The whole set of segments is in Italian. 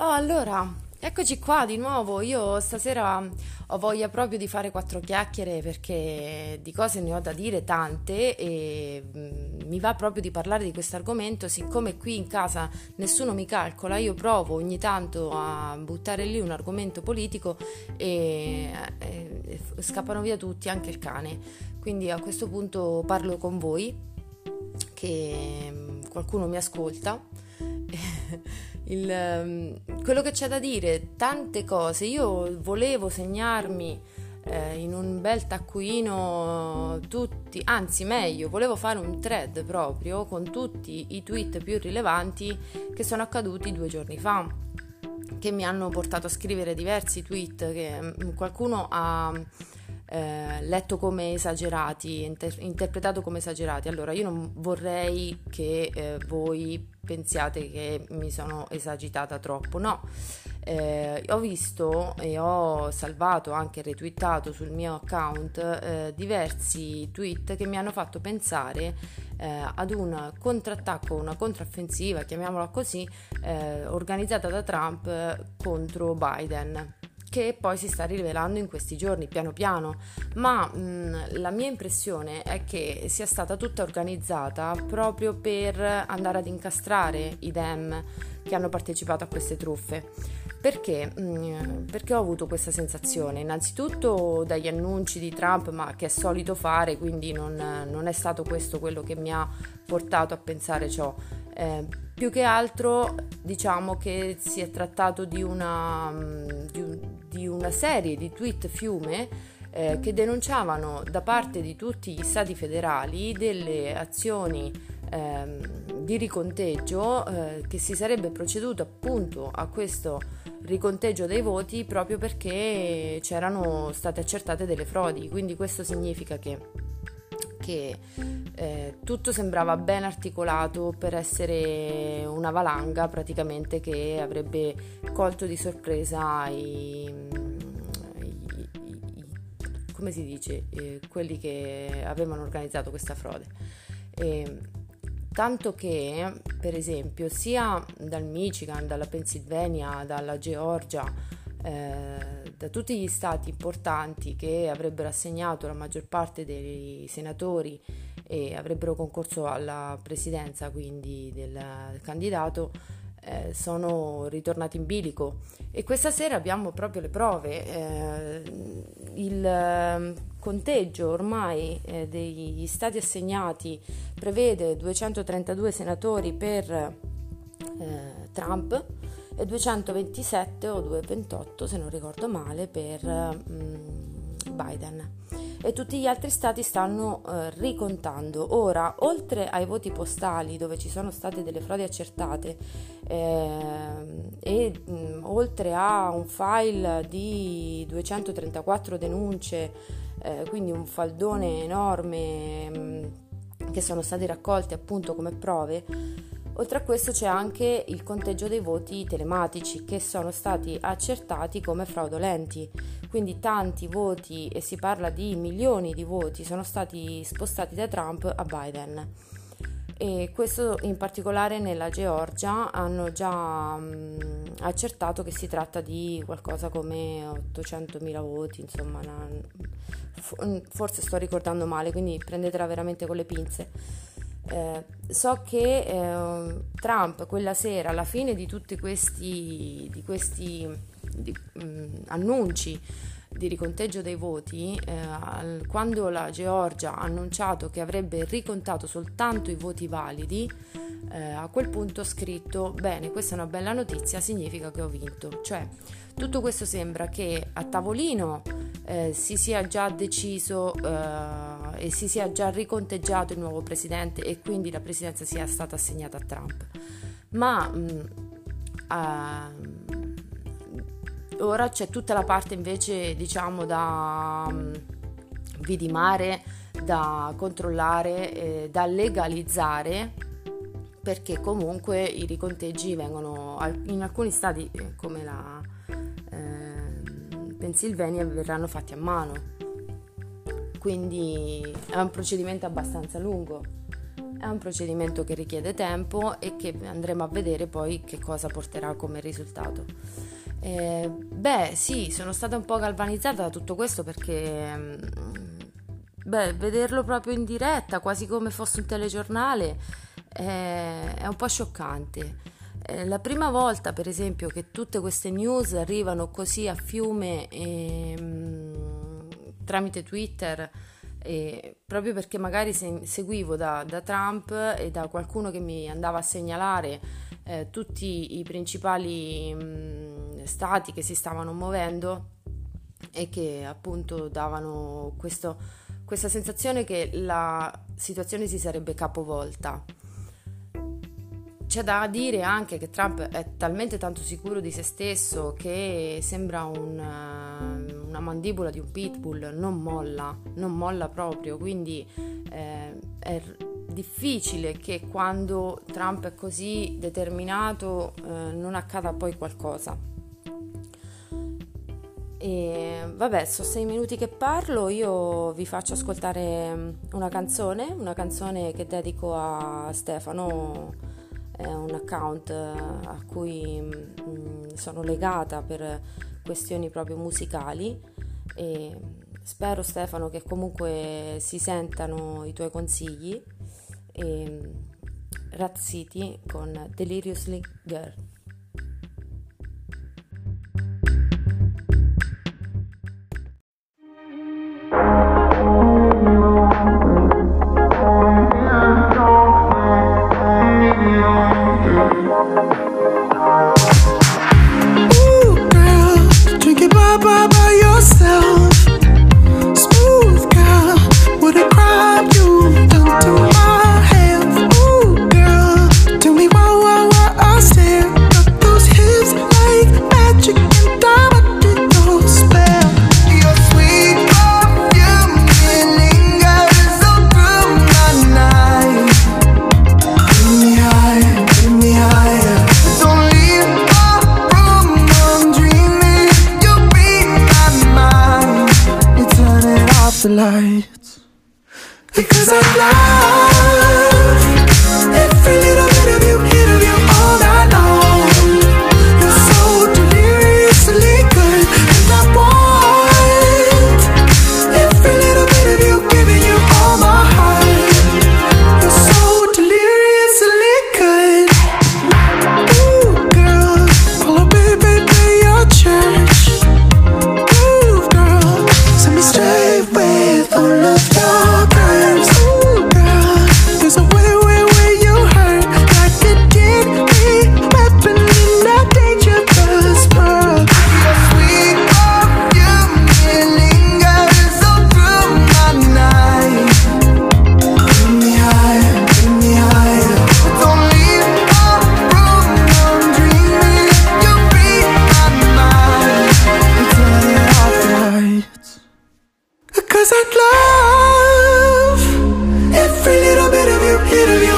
Oh, allora, eccoci qua di nuovo. Io stasera ho voglia proprio di fare quattro chiacchiere perché di cose ne ho da dire tante e mm, mi va proprio di parlare di questo argomento. Siccome qui in casa nessuno mi calcola, io provo ogni tanto a buttare lì un argomento politico e, e scappano via tutti, anche il cane. Quindi a questo punto parlo con voi, che mm, qualcuno mi ascolta. il, ehm, quello che c'è da dire, tante cose. Io volevo segnarmi eh, in un bel taccuino tutti, anzi meglio, volevo fare un thread proprio con tutti i tweet più rilevanti che sono accaduti due giorni fa che mi hanno portato a scrivere diversi tweet che mm, qualcuno ha eh, letto come esagerati, inter- interpretato come esagerati. Allora, io non vorrei che eh, voi pensiate che mi sono esagitata troppo, no. Eh, ho visto e ho salvato, anche retweetato sul mio account eh, diversi tweet che mi hanno fatto pensare eh, ad un contrattacco, una controffensiva, chiamiamola così, eh, organizzata da Trump contro Biden che poi si sta rivelando in questi giorni piano piano, ma mh, la mia impressione è che sia stata tutta organizzata proprio per andare ad incastrare i Dem che hanno partecipato a queste truffe. Perché? Mh, perché ho avuto questa sensazione? Innanzitutto dagli annunci di Trump, ma che è solito fare, quindi non, non è stato questo quello che mi ha portato a pensare ciò. Eh, più che altro diciamo che si è trattato di una, di un, di una serie di tweet fiume eh, che denunciavano da parte di tutti gli stati federali delle azioni ehm, di riconteggio eh, che si sarebbe proceduto appunto a questo riconteggio dei voti proprio perché c'erano state accertate delle frodi. Quindi questo significa che, che eh, tutto sembrava ben articolato per essere una valanga praticamente che avrebbe colto di sorpresa i, come si dice, eh, quelli che avevano organizzato questa frode. E, tanto che, per esempio, sia dal Michigan, dalla Pennsylvania, dalla Georgia, eh, da tutti gli stati importanti che avrebbero assegnato la maggior parte dei senatori e avrebbero concorso alla presidenza quindi del candidato, eh, sono ritornati in bilico e questa sera abbiamo proprio le prove. Eh, il eh, conteggio ormai eh, degli stati assegnati prevede 232 senatori per eh, Trump e 227 o 228 se non ricordo male per mm, Biden e tutti gli altri stati stanno eh, ricontando. Ora, oltre ai voti postali dove ci sono state delle frodi accertate eh, e mh, mm, oltre a un file di 234 denunce, eh, quindi un faldone enorme mh, mm, che sono stati raccolti appunto come prove, Oltre a questo c'è anche il conteggio dei voti telematici che sono stati accertati come fraudolenti, quindi tanti voti e si parla di milioni di voti sono stati spostati da Trump a Biden. E questo in particolare nella Georgia hanno già mh, accertato che si tratta di qualcosa come 800.000 voti, insomma, una, forse sto ricordando male, quindi prendetela veramente con le pinze. Eh, so che eh, Trump quella sera, alla fine di tutti questi, di questi di, mh, mm, annunci di riconteggio dei voti, eh, quando la Georgia ha annunciato che avrebbe ricontato soltanto i voti validi, eh, a quel punto ho scritto, bene, questa è una bella notizia, significa che ho vinto. Cioè, tutto questo sembra che a tavolino eh, si sia già deciso eh, e si sia già riconteggiato il nuovo presidente e quindi la presidenza sia stata assegnata a Trump. Ma mh, uh, ora c'è tutta la parte invece, diciamo, da um, vidimare, da controllare, eh, da legalizzare perché comunque i riconteggi vengono in alcuni stati eh, come la eh, Pennsylvania verranno fatti a mano quindi è un procedimento abbastanza lungo È un procedimento che richiede tempo e che andremo a vedere poi che cosa porterà come risultato. Eh, beh, sì, sono stata un po' galvanizzata da tutto questo perché mm, beh, vederlo proprio in diretta, quasi come fosse un telegiornale, è, è un po' scioccante. Eh, la prima volta, per esempio, che tutte queste news arrivano così a fiume e, mh, tramite Twitter, e proprio perché magari se, seguivo da, da, Trump e da qualcuno che mi andava a segnalare eh, tutti i principali mh, stati che si stavano muovendo e che appunto davano questo, questa sensazione che la situazione si sarebbe capovolta. C'è da dire anche che Trump è talmente tanto sicuro di se stesso che sembra un, eh, una mandibola di un pitbull, non molla, non molla proprio, quindi eh, è difficile che quando Trump è così determinato eh, non accada poi qualcosa. E vabbè, sono sei minuti che parlo, io vi faccio ascoltare una canzone, una canzone che dedico a Stefano è un account eh, a cui mm, sono legata per questioni proprio musicali e spero Stefano che comunque si sentano i tuoi consigli e City con Deliriously Girl. Because I love Cause I love every little bit of you, bit of you.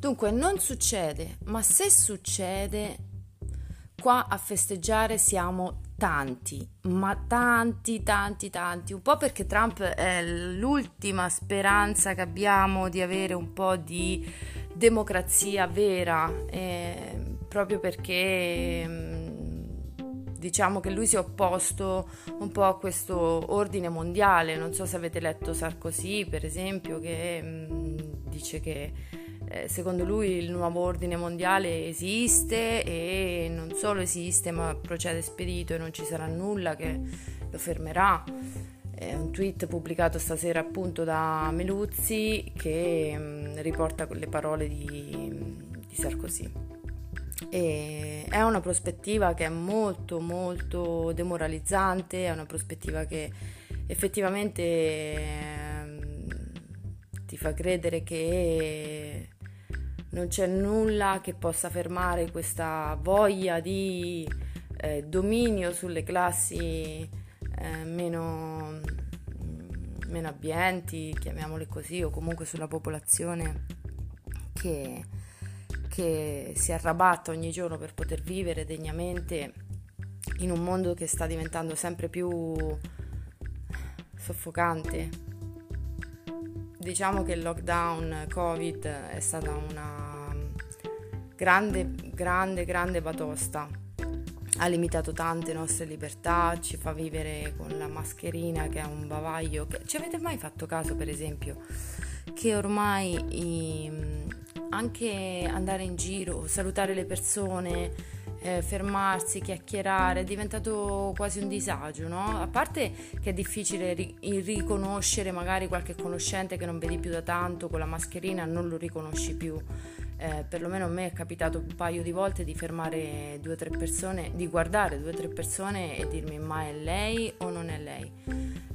Dunque non succede, ma se succede, qua a festeggiare siamo tanti, ma tanti, tanti, tanti, un po' perché Trump è l'ultima speranza che abbiamo di avere un po' di democrazia vera, eh, proprio perché mm, diciamo che lui si è opposto un po' a questo ordine mondiale, non so se avete letto Sarkozy per esempio che mh, mm, dice che eh, secondo lui il nuovo ordine mondiale esiste e non solo esiste ma procede spedito e non ci sarà nulla che lo fermerà. È un tweet pubblicato stasera appunto da Meluzzi che mm, riporta quelle parole di, di Sarkozy. E è una prospettiva che è molto molto demoralizzante, è una prospettiva che effettivamente eh, ti fa credere che non c'è nulla che possa fermare questa voglia di eh, dominio sulle classi eh, meno, mm, meno abbienti, chiamiamole così, o comunque sulla popolazione che, che si arrabatta ogni giorno per poter vivere degnamente in un mondo che sta diventando sempre più soffocante diciamo che il lockdown Covid è stata una grande, grande, grande batosta. Ha limitato tante nostre libertà, ci fa vivere con la mascherina che è un bavaglio. Ci avete mai fatto caso, per esempio, che ormai i, anche andare in giro, salutare le persone, eh, fermarsi, chiacchierare, è diventato quasi un disagio, no? A parte che è difficile ri- riconoscere magari qualche conoscente che non vedi più da tanto con la mascherina, non lo riconosci più. Eh, perlomeno a me è capitato un paio di volte di fermare due o tre persone, di guardare due o tre persone e dirmi ma è lei o non è lei?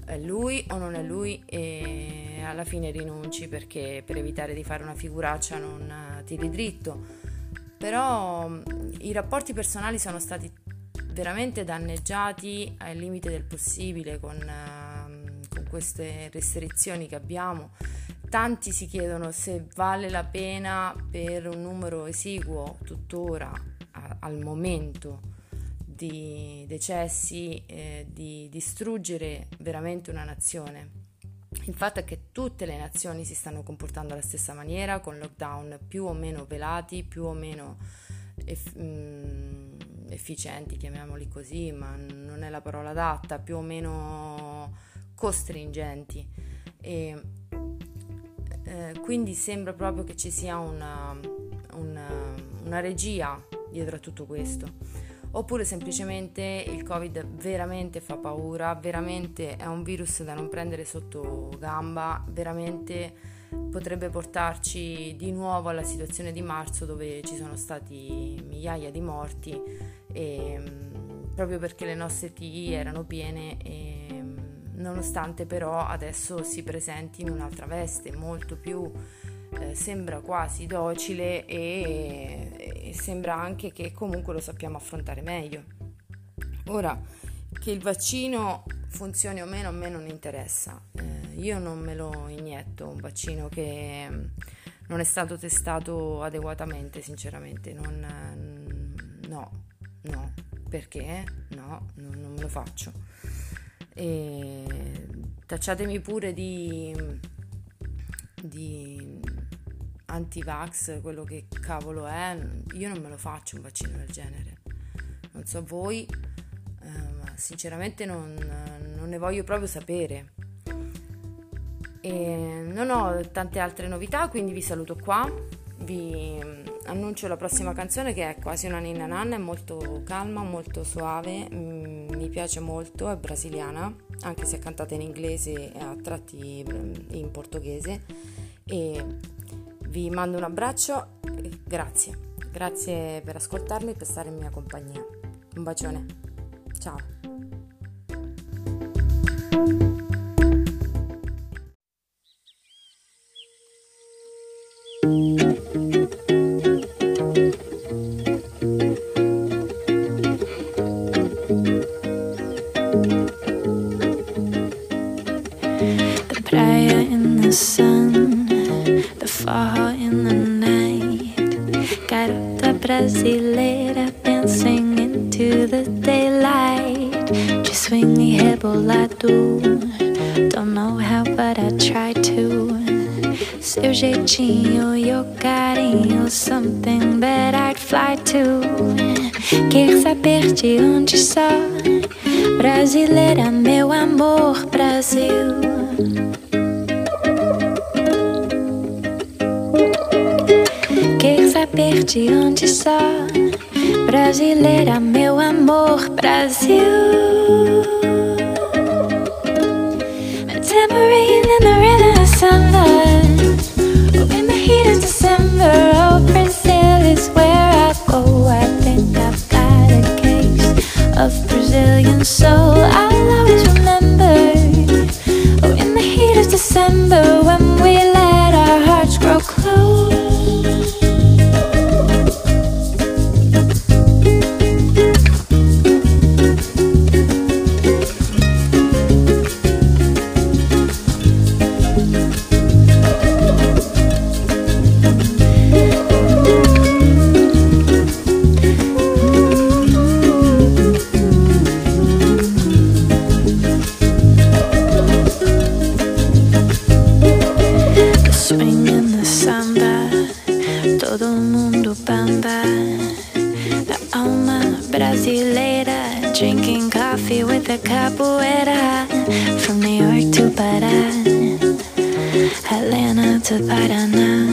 È lui o non è lui? E alla fine rinunci perché per evitare di fare una figuraccia non tiri dritto però i rapporti personali sono stati veramente danneggiati al limite del possibile con, uh, con queste restrizioni che abbiamo. Tanti si chiedono se vale la pena per un numero esiguo tuttora al momento di decessi eh, di distruggere veramente una nazione. Il fatto è che tutte le nazioni si stanno comportando alla stessa maniera, con lockdown più o meno velati, più o meno eff- mm, efficienti, chiamiamoli così, ma non è la parola adatta, più o meno costringenti. E, eh, quindi sembra proprio che ci sia una, una, una regia dietro a tutto questo oppure semplicemente il Covid veramente fa paura, veramente è un virus da non prendere sotto gamba, veramente potrebbe portarci di nuovo alla situazione di marzo dove ci sono stati migliaia di morti e, mm, proprio perché le nostre TI erano piene e nonostante però adesso si presenti in un'altra veste molto più eh, sembra quasi docile e, e sembra anche che comunque lo sappiamo affrontare meglio. Ora, che il vaccino funzioni o meno a me non interessa. Eh, io non me lo inietto, un vaccino che mm, non è stato testato adeguatamente, sinceramente. Non, no, no, perché? No, non, non me lo faccio. E tacciatemi pure di, di anti-vax, quello che cavolo è, io non me lo faccio un vaccino del genere. Non so voi, eh, ma sinceramente non, non, ne voglio proprio sapere. E non ho tante altre novità, quindi vi saluto qua. Vi annuncio la prossima canzone che è quasi una ninna nanna, è molto calma, molto suave, mm, mi piace molto, è brasiliana, anche se è cantata in inglese e a tratti in portoghese. E vi mando un abbraccio e grazie. Grazie per ascoltarmi e per stare in mia compagnia. Un bacione. Ciao. Jeitinho, your carinho, something that I'd fly to. Quer saber de onde sou? Brasileira, meu amor, Brasil. Quer saber de onde sou? Brasileira, meu amor, Brasil. A tambourine in the rhythm of summer. Soul. I'll always remember. Oh, in the heat of December, when we The swing and the samba, todo mundo bamba. La alma brasileira, drinking coffee with a capoeira. From New York to Pará, Atlanta to Paraná,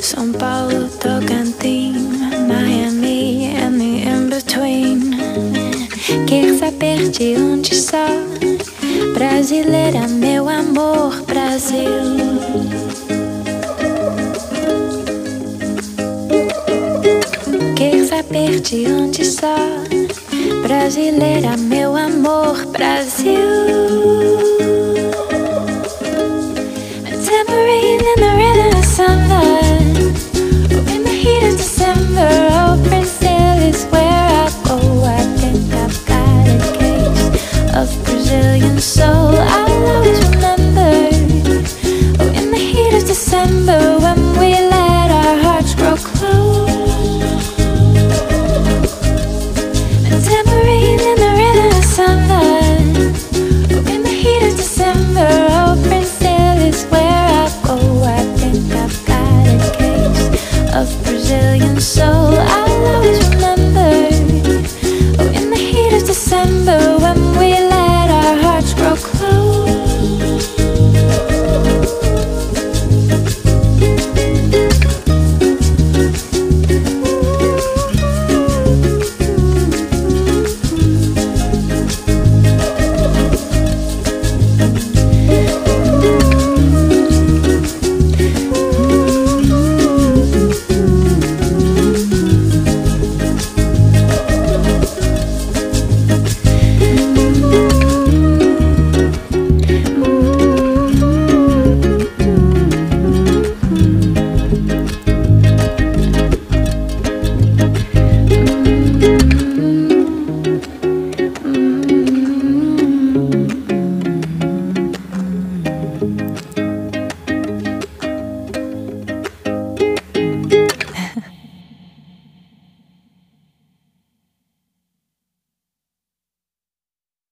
São Paulo, Tocantins, Miami and the in between. Quer saber de onde sou? Brasileira, meu amor, Brasil. De onde sou? Brasileira, meu amor, Brasil.